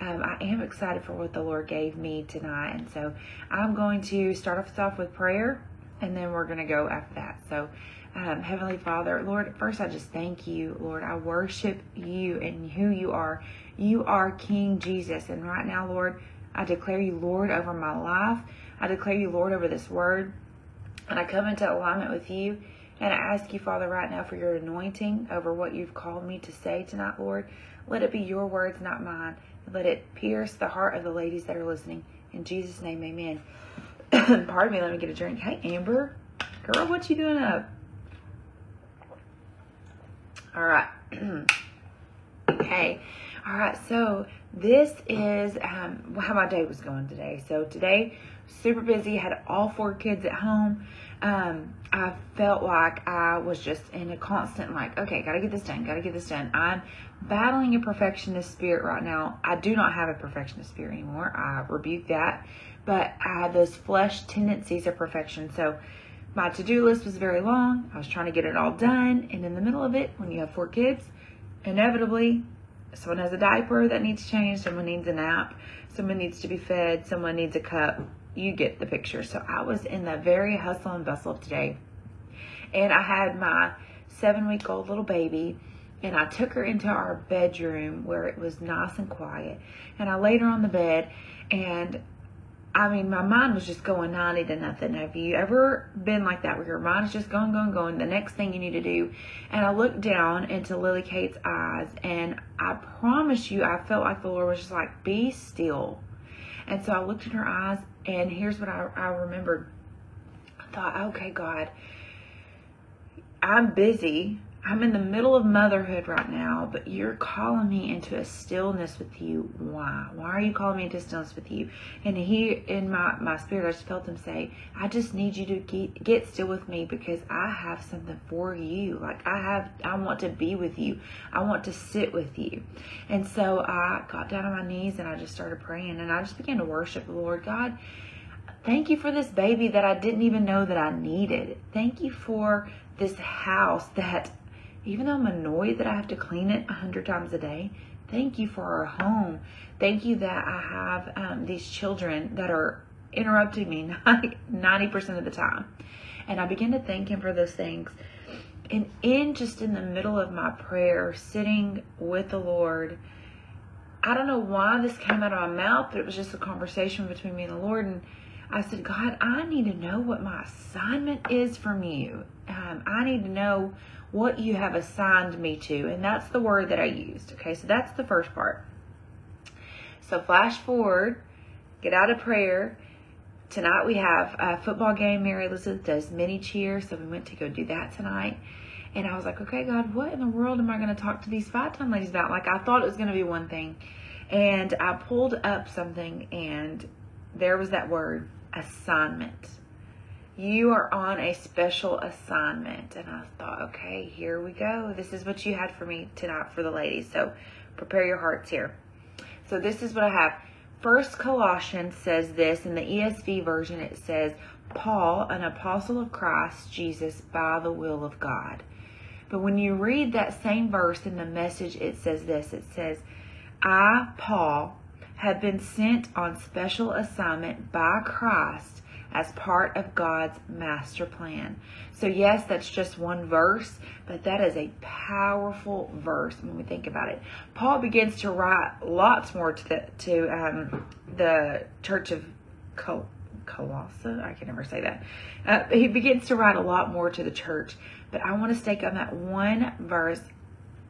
um, I am excited for what the Lord gave me tonight. And so I'm going to start us off with prayer and then we're going to go after that. So, um, Heavenly Father, Lord, first I just thank you, Lord. I worship you and who you are. You are King Jesus. And right now, Lord, I declare you Lord over my life. I declare you Lord over this word. And I come into alignment with you. And I ask you, Father, right now for your anointing over what you've called me to say tonight, Lord. Let it be your words, not mine. Let it pierce the heart of the ladies that are listening. In Jesus' name, amen. Pardon me, let me get a drink. Hey, Amber. Girl, what you doing up? All right. okay. All right. So this is um, how my day was going today. So today, super busy. Had all four kids at home. Um, I felt like I was just in a constant like, okay, gotta get this done, gotta get this done. I'm battling a perfectionist spirit right now. I do not have a perfectionist spirit anymore. I rebuke that, but I have those flesh tendencies of perfection. So my to-do list was very long. I was trying to get it all done, and in the middle of it, when you have four kids, inevitably someone has a diaper that needs changed, someone needs a nap, someone needs to be fed, someone needs a cup you get the picture. So I was in the very hustle and bustle of today. And I had my seven week old little baby and I took her into our bedroom where it was nice and quiet. And I laid her on the bed and I mean, my mind was just going 90 to nothing. Have you ever been like that where your mind is just going, going, going? The next thing you need to do. And I looked down into Lily Kate's eyes, and I promise you, I felt like the Lord was just like, be still. And so I looked in her eyes, and here's what I, I remembered. I thought, okay, God, I'm busy. I'm in the middle of motherhood right now, but you're calling me into a stillness with you. Why? Why are you calling me into stillness with you? And he, in my, my spirit, I just felt him say, I just need you to get, get still with me because I have something for you. Like I have, I want to be with you. I want to sit with you. And so I got down on my knees and I just started praying and I just began to worship the Lord God. Thank you for this baby that I didn't even know that I needed. Thank you for this house that even though I'm annoyed that I have to clean it a hundred times a day, thank you for our home. Thank you that I have um, these children that are interrupting me 90% of the time. And I begin to thank Him for those things. And in just in the middle of my prayer, sitting with the Lord, I don't know why this came out of my mouth, but it was just a conversation between me and the Lord. And I said, God, I need to know what my assignment is from you. Um, I need to know what you have assigned me to. And that's the word that I used. Okay, so that's the first part. So flash forward, get out of prayer. Tonight we have a football game. Mary Elizabeth does mini cheer, so we went to go do that tonight. And I was like, okay, God, what in the world am I going to talk to these Fight Time ladies about? Like, I thought it was going to be one thing. And I pulled up something, and there was that word assignment you are on a special assignment. And I thought, okay, here we go. This is what you had for me tonight for the ladies. So prepare your hearts here. So this is what I have. First Colossians says this in the ESV version. It says, Paul, an apostle of Christ Jesus by the will of God. But when you read that same verse in the message, it says this. It says, I, Paul, have been sent on special assignment by Christ as part of God's master plan. So, yes, that's just one verse, but that is a powerful verse when we think about it. Paul begins to write lots more to the, to, um, the church of Col- Colossae. I can never say that. Uh, he begins to write a lot more to the church, but I want to stick on that one verse.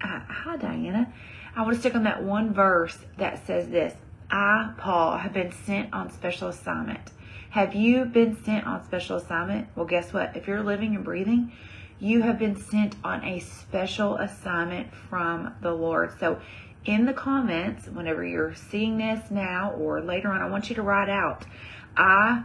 Uh, hi, Diana. I want to stick on that one verse that says this I, Paul, have been sent on special assignment have you been sent on special assignment? Well, guess what? If you're living and breathing, you have been sent on a special assignment from the Lord. So, in the comments, whenever you're seeing this now or later on, I want you to write out, I,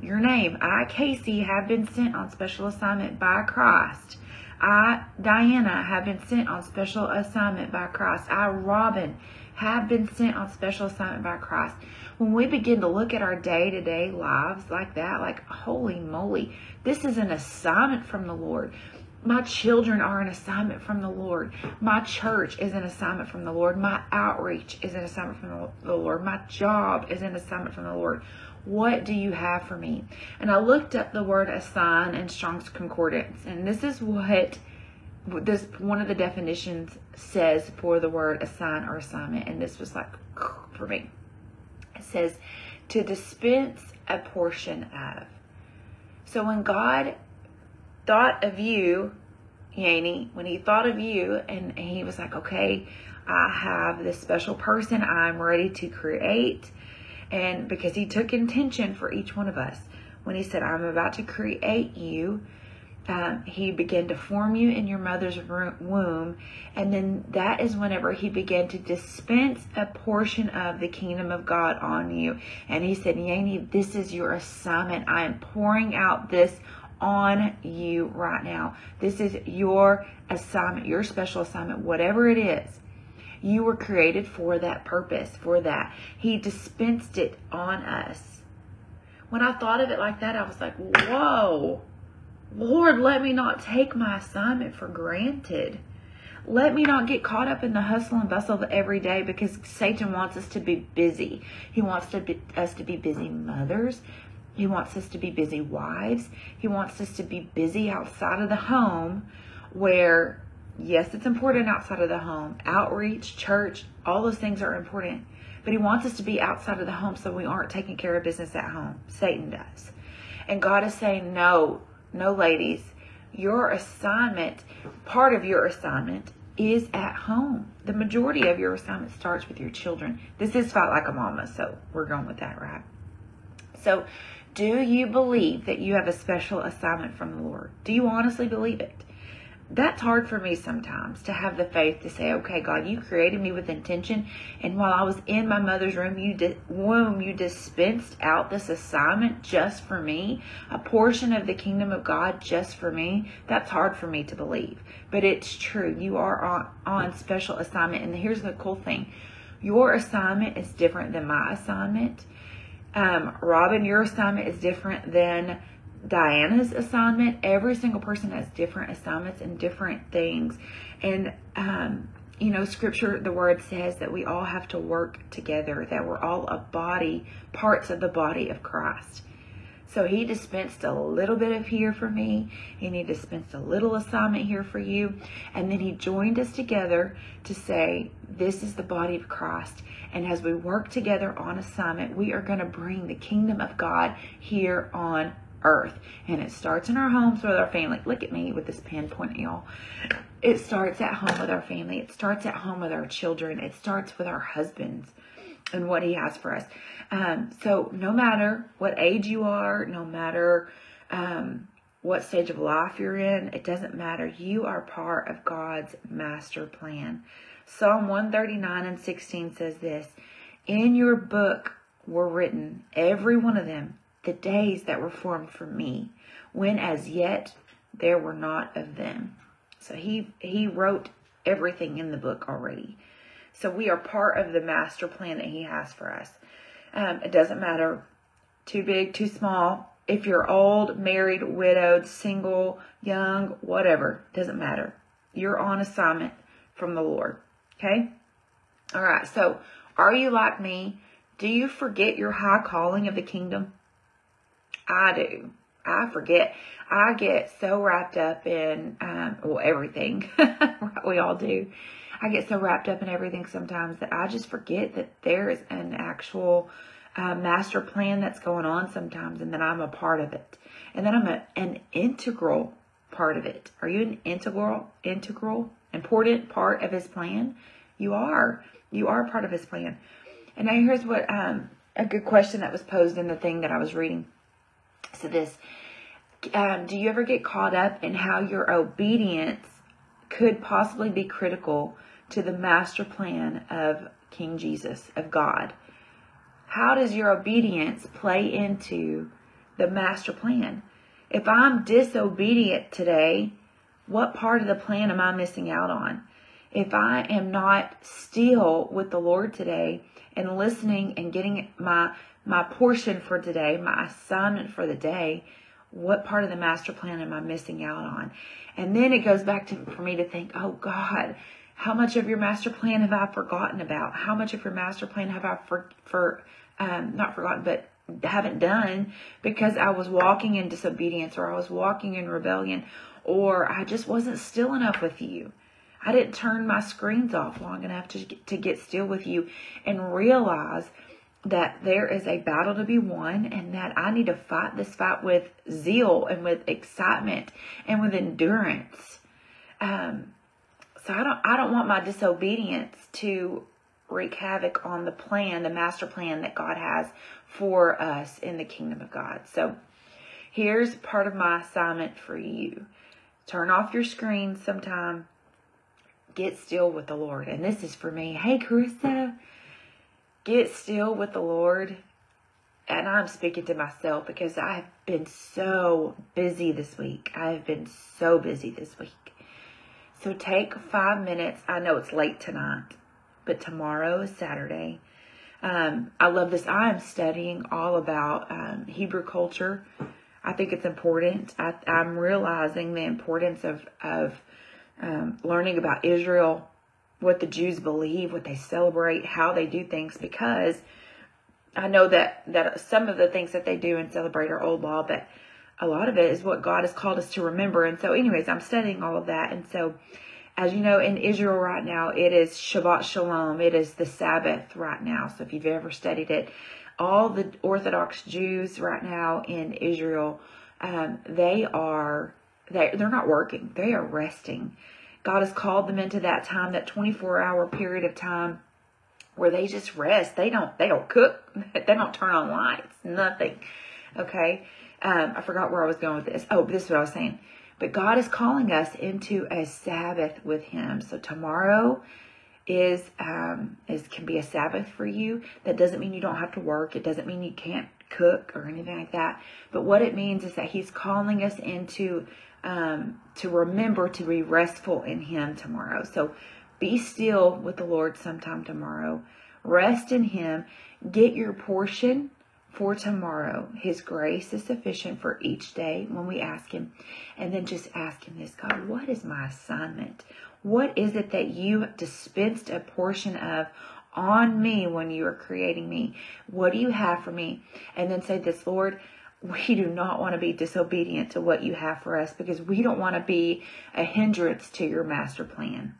your name, I, Casey, have been sent on special assignment by Christ. I, Diana, have been sent on special assignment by Christ. I, Robin, have been sent on special assignment by Christ when we begin to look at our day to day lives like that, like, holy moly, this is an assignment from the Lord. My children are an assignment from the Lord. My church is an assignment from the Lord. My outreach is an assignment from the Lord. My job is an assignment from the Lord. What do you have for me? And I looked up the word assign in Strong's Concordance, and this is what this one of the definitions says for the word assign or assignment, and this was like for me. It says to dispense a portion of. So when God thought of you, Yanni, when he thought of you and he was like, okay, I have this special person I'm ready to create. And because he took intention for each one of us, when he said, I'm about to create you, um, he began to form you in your mother's womb. And then that is whenever he began to dispense a portion of the kingdom of God on you. And he said, Yanni, this is your assignment. I am pouring out this on you right now. This is your assignment, your special assignment, whatever it is. You were created for that purpose, for that. He dispensed it on us. When I thought of it like that, I was like, whoa, Lord, let me not take my assignment for granted. Let me not get caught up in the hustle and bustle of every day because Satan wants us to be busy. He wants to be, us to be busy mothers, he wants us to be busy wives. He wants us to be busy outside of the home where, yes, it's important outside of the home. Outreach, church, all those things are important. But he wants us to be outside of the home so we aren't taking care of business at home. Satan does. And God is saying, no, no, ladies. Your assignment, part of your assignment, is at home. The majority of your assignment starts with your children. This is Fight like a mama, so we're going with that, right? So do you believe that you have a special assignment from the Lord? Do you honestly believe it? That's hard for me sometimes to have the faith to say, okay, God, you created me with intention. And while I was in my mother's room, you di- womb, you dispensed out this assignment just for me, a portion of the kingdom of God just for me. That's hard for me to believe. But it's true. You are on, on special assignment. And here's the cool thing your assignment is different than my assignment. Um, Robin, your assignment is different than Diana's assignment. Every single person has different assignments and different things. And, um, you know, scripture, the word says that we all have to work together, that we're all a body, parts of the body of Christ. So he dispensed a little bit of here for me, and he dispensed a little assignment here for you. And then he joined us together to say, This is the body of Christ. And as we work together on assignment, we are going to bring the kingdom of God here on earth. And it starts in our homes with our family. Look at me with this pen pointing, y'all. It starts at home with our family. It starts at home with our children. It starts with our husbands and what he has for us. Um, so no matter what age you are, no matter um, what stage of life you're in, it doesn't matter. You are part of God's master plan. Psalm 139 and 16 says this In your book were written, every one of them, the days that were formed for me, when as yet there were not of them. So he he wrote everything in the book already. So we are part of the master plan that he has for us. Um, it doesn't matter too big, too small. If you're old, married, widowed, single, young, whatever, doesn't matter. You're on assignment from the Lord. Okay? All right. So, are you like me? Do you forget your high calling of the kingdom? I do. I forget. I get so wrapped up in, um, well, everything. we all do. I get so wrapped up in everything sometimes that I just forget that there is an actual uh, master plan that's going on sometimes and that I'm a part of it. And that I'm a, an integral part of it. Are you an integral, integral, important part of his plan? You are. You are part of his plan. And now here's what um, a good question that was posed in the thing that I was reading. So this, um, do you ever get caught up in how your obedience could possibly be critical to the master plan of King Jesus, of God. How does your obedience play into the master plan? If I'm disobedient today, what part of the plan am I missing out on? If I am not still with the Lord today and listening and getting my my portion for today, my assignment for the day, What part of the master plan am I missing out on? And then it goes back to for me to think, oh God, how much of your master plan have I forgotten about? How much of your master plan have I for, for um, not forgotten, but haven't done because I was walking in disobedience or I was walking in rebellion or I just wasn't still enough with you. I didn't turn my screens off long enough to to get still with you and realize that there is a battle to be won and that I need to fight this fight with zeal and with excitement and with endurance. Um, so I don't I don't want my disobedience to wreak havoc on the plan, the master plan that God has for us in the kingdom of God. So here's part of my assignment for you. Turn off your screen sometime. Get still with the Lord. And this is for me. Hey, Carissa, get still with the Lord. And I'm speaking to myself because I've been so busy this week. I've been so busy this week. So take five minutes. I know it's late tonight, but tomorrow is Saturday. Um, I love this. I am studying all about um, Hebrew culture. I think it's important. I, am realizing the importance of of um, learning about Israel, what the Jews believe, what they celebrate, how they do things, because I know that that some of the things that they do and celebrate are old law, but a lot of it is what God has called us to remember. And so, anyways, I'm studying all of that, and so as you know, in Israel right now, it is Shabbat Shalom. It is the Sabbath right now. So if you've ever studied it, all the Orthodox Jews right now in Israel, um, they are they they're not working. They are resting. God has called them into that time, that 24 hour period of time where they just rest. They don't they don't cook. They don't turn on lights. Nothing. Okay. Um, I forgot where I was going with this. Oh, this is what I was saying. But God is calling us into a Sabbath with Him. So tomorrow is um, is can be a Sabbath for you. That doesn't mean you don't have to work. It doesn't mean you can't cook or anything like that. But what it means is that He's calling us into um, to remember to be restful in Him tomorrow. So be still with the Lord sometime tomorrow. Rest in Him. Get your portion for tomorrow. His grace is sufficient for each day when we ask Him. And then just ask Him this God, what is my assignment? What is it that you dispensed a portion of on me when you were creating me? What do you have for me? And then say this, Lord, we do not want to be disobedient to what you have for us because we don't want to be a hindrance to your master plan.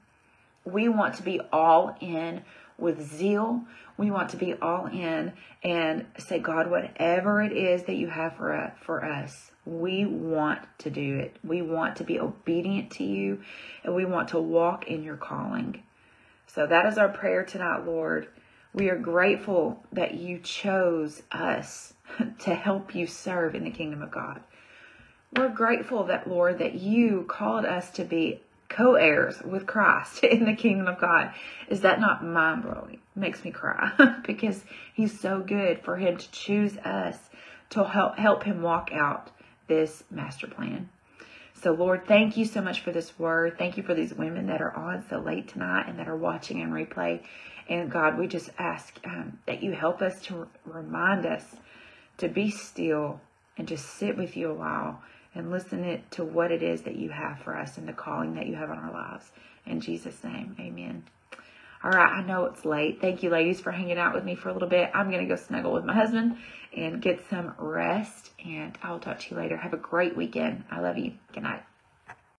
We want to be all in with zeal. We want to be all in and say, God, whatever it is that you have for us, for us, we want to do it. We want to be obedient to you and we want to walk in your calling. So that is our prayer tonight, Lord. We are grateful that you chose us to help you serve in the kingdom of God. We're grateful that, Lord, that you called us to be co-heirs with Christ in the kingdom of God. Is that not mind blowing? Makes me cry because he's so good for him to choose us to help help him walk out this master plan. So Lord, thank you so much for this word. Thank you for these women that are on so late tonight and that are watching and replay. And God, we just ask um, that you help us to remind us to be still and just sit with you a while and listen it to what it is that you have for us and the calling that you have on our lives. In Jesus' name, amen. All right, I know it's late. Thank you, ladies, for hanging out with me for a little bit. I'm going to go snuggle with my husband and get some rest, and I'll talk to you later. Have a great weekend. I love you. Good night.